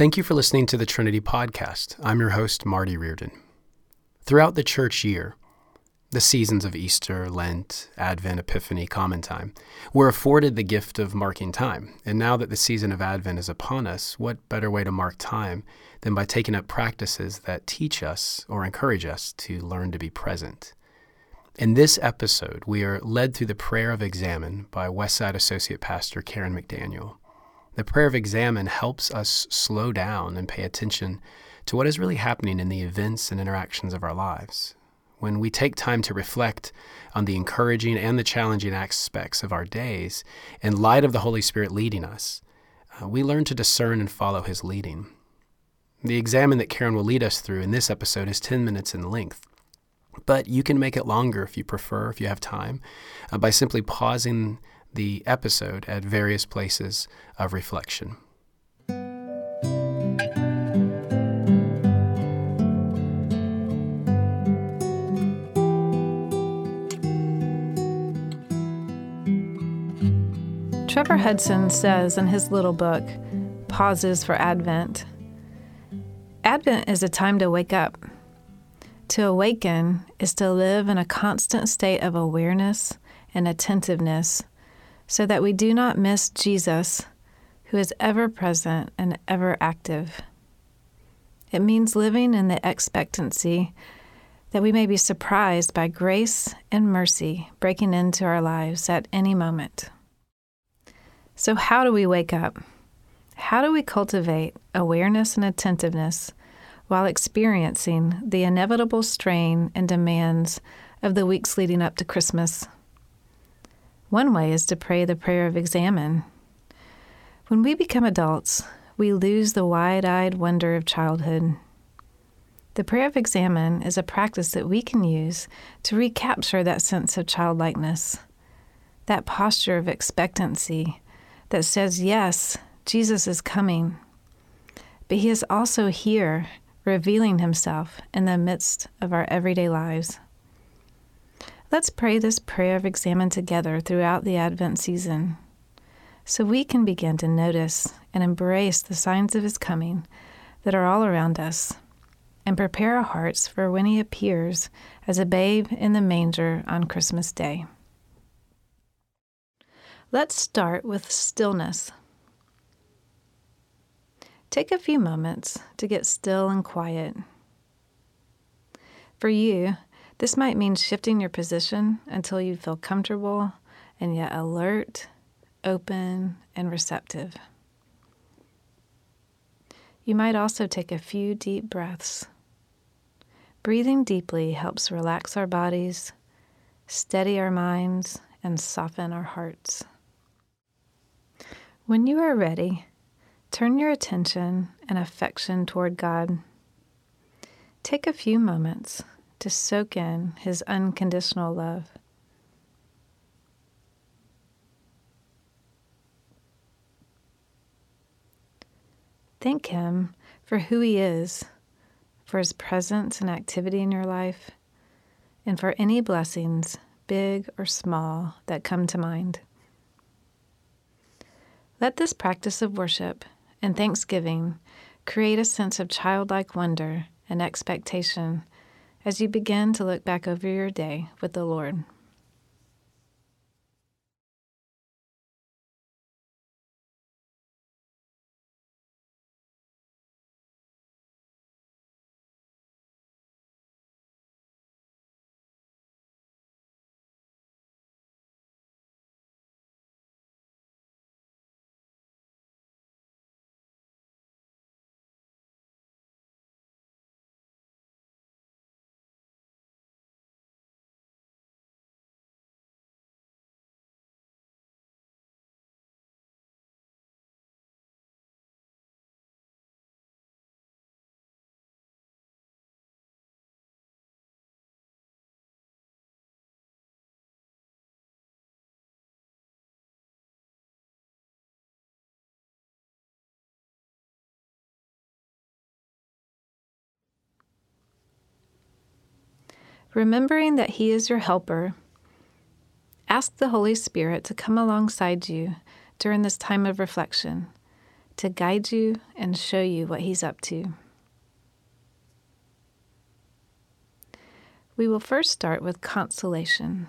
Thank you for listening to the Trinity Podcast. I'm your host, Marty Reardon. Throughout the church year, the seasons of Easter, Lent, Advent, Epiphany, Common Time, we're afforded the gift of marking time. And now that the season of Advent is upon us, what better way to mark time than by taking up practices that teach us or encourage us to learn to be present? In this episode, we are led through the prayer of examen by Westside Associate Pastor Karen McDaniel. The prayer of examen helps us slow down and pay attention to what is really happening in the events and interactions of our lives. When we take time to reflect on the encouraging and the challenging aspects of our days in light of the Holy Spirit leading us, uh, we learn to discern and follow His leading. The examen that Karen will lead us through in this episode is 10 minutes in length. But you can make it longer if you prefer, if you have time, uh, by simply pausing the episode at various places of reflection. Trevor Hudson says in his little book, Pauses for Advent Advent is a time to wake up. To awaken is to live in a constant state of awareness and attentiveness so that we do not miss Jesus, who is ever present and ever active. It means living in the expectancy that we may be surprised by grace and mercy breaking into our lives at any moment. So, how do we wake up? How do we cultivate awareness and attentiveness while experiencing the inevitable strain and demands of the weeks leading up to Christmas? One way is to pray the prayer of examen. When we become adults, we lose the wide eyed wonder of childhood. The prayer of examen is a practice that we can use to recapture that sense of childlikeness, that posture of expectancy that says, Yes, Jesus is coming, but he is also here, revealing himself in the midst of our everyday lives. Let's pray this prayer of examen together throughout the Advent season so we can begin to notice and embrace the signs of His coming that are all around us and prepare our hearts for when He appears as a babe in the manger on Christmas Day. Let's start with stillness. Take a few moments to get still and quiet. For you, this might mean shifting your position until you feel comfortable and yet alert, open, and receptive. You might also take a few deep breaths. Breathing deeply helps relax our bodies, steady our minds, and soften our hearts. When you are ready, turn your attention and affection toward God. Take a few moments to soak in His unconditional love. Thank Him for who He is, for His presence and activity in your life, and for any blessings, big or small, that come to mind. Let this practice of worship and thanksgiving create a sense of childlike wonder and expectation as you begin to look back over your day with the Lord. Remembering that He is your helper, ask the Holy Spirit to come alongside you during this time of reflection, to guide you and show you what He's up to. We will first start with consolation.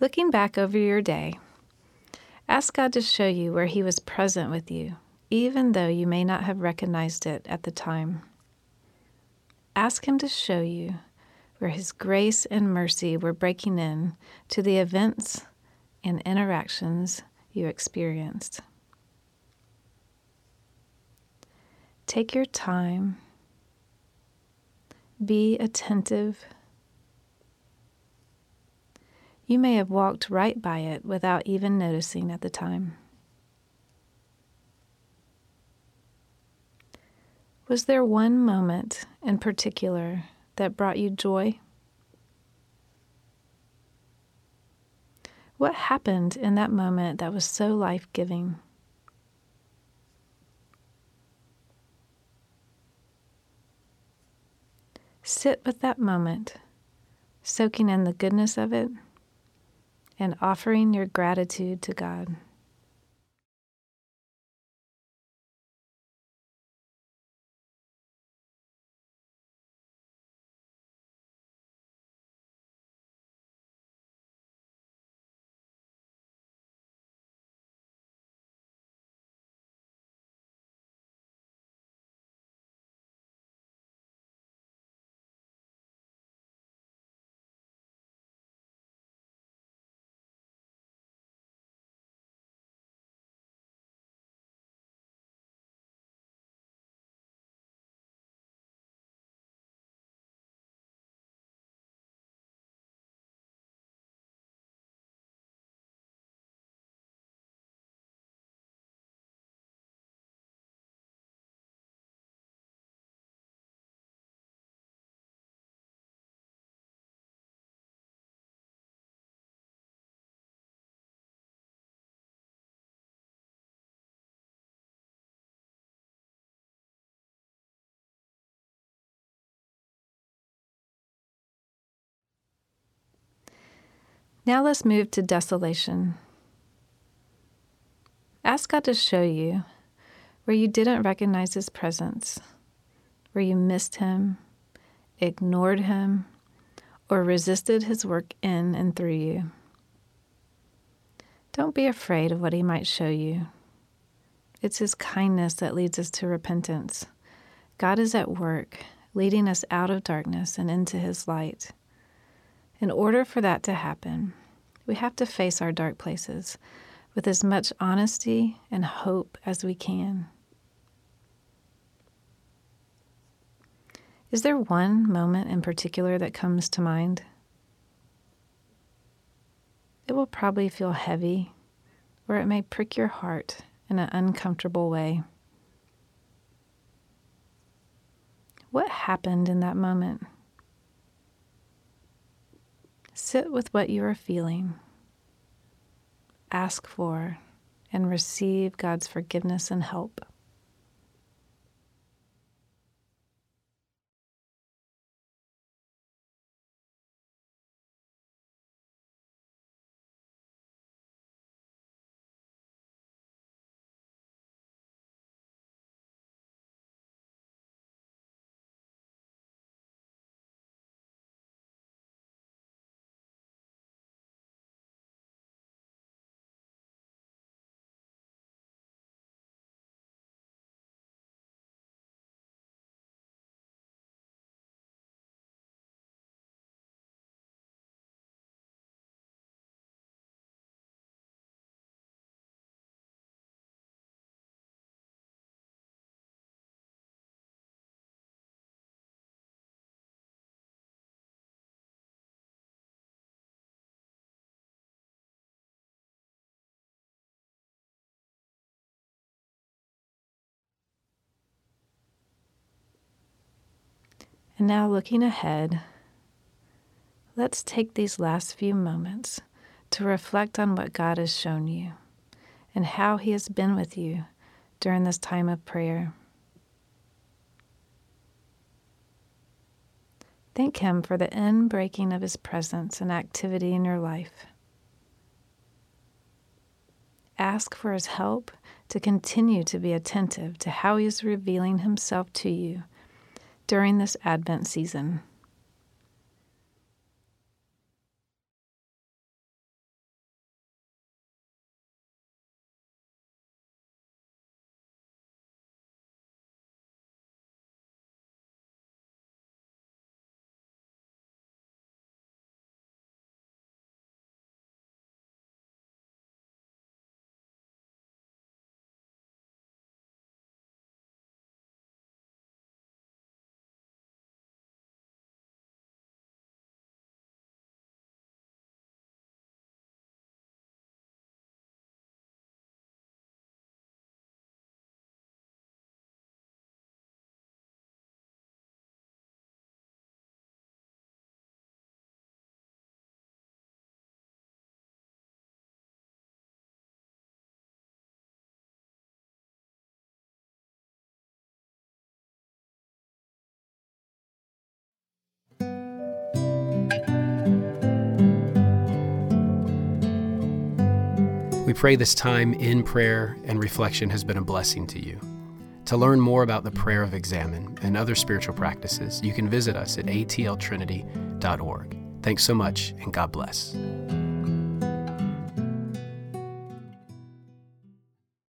Looking back over your day, ask God to show you where He was present with you, even though you may not have recognized it at the time. Ask Him to show you where His grace and mercy were breaking in to the events and interactions you experienced. Take your time, be attentive. You may have walked right by it without even noticing at the time. Was there one moment in particular that brought you joy? What happened in that moment that was so life giving? Sit with that moment, soaking in the goodness of it and offering your gratitude to God. Now let's move to desolation. Ask God to show you where you didn't recognize His presence, where you missed Him, ignored Him, or resisted His work in and through you. Don't be afraid of what He might show you. It's His kindness that leads us to repentance. God is at work, leading us out of darkness and into His light. In order for that to happen, we have to face our dark places with as much honesty and hope as we can. Is there one moment in particular that comes to mind? It will probably feel heavy, or it may prick your heart in an uncomfortable way. What happened in that moment? Sit with what you are feeling. Ask for and receive God's forgiveness and help. And now, looking ahead, let's take these last few moments to reflect on what God has shown you and how He has been with you during this time of prayer. Thank Him for the inbreaking of His presence and activity in your life. ask for his help to continue to be attentive to how he is revealing himself to you during this Advent season. We pray this time in prayer and reflection has been a blessing to you. To learn more about the prayer of Examen and other spiritual practices, you can visit us at atltrinity.org. Thanks so much, and God bless.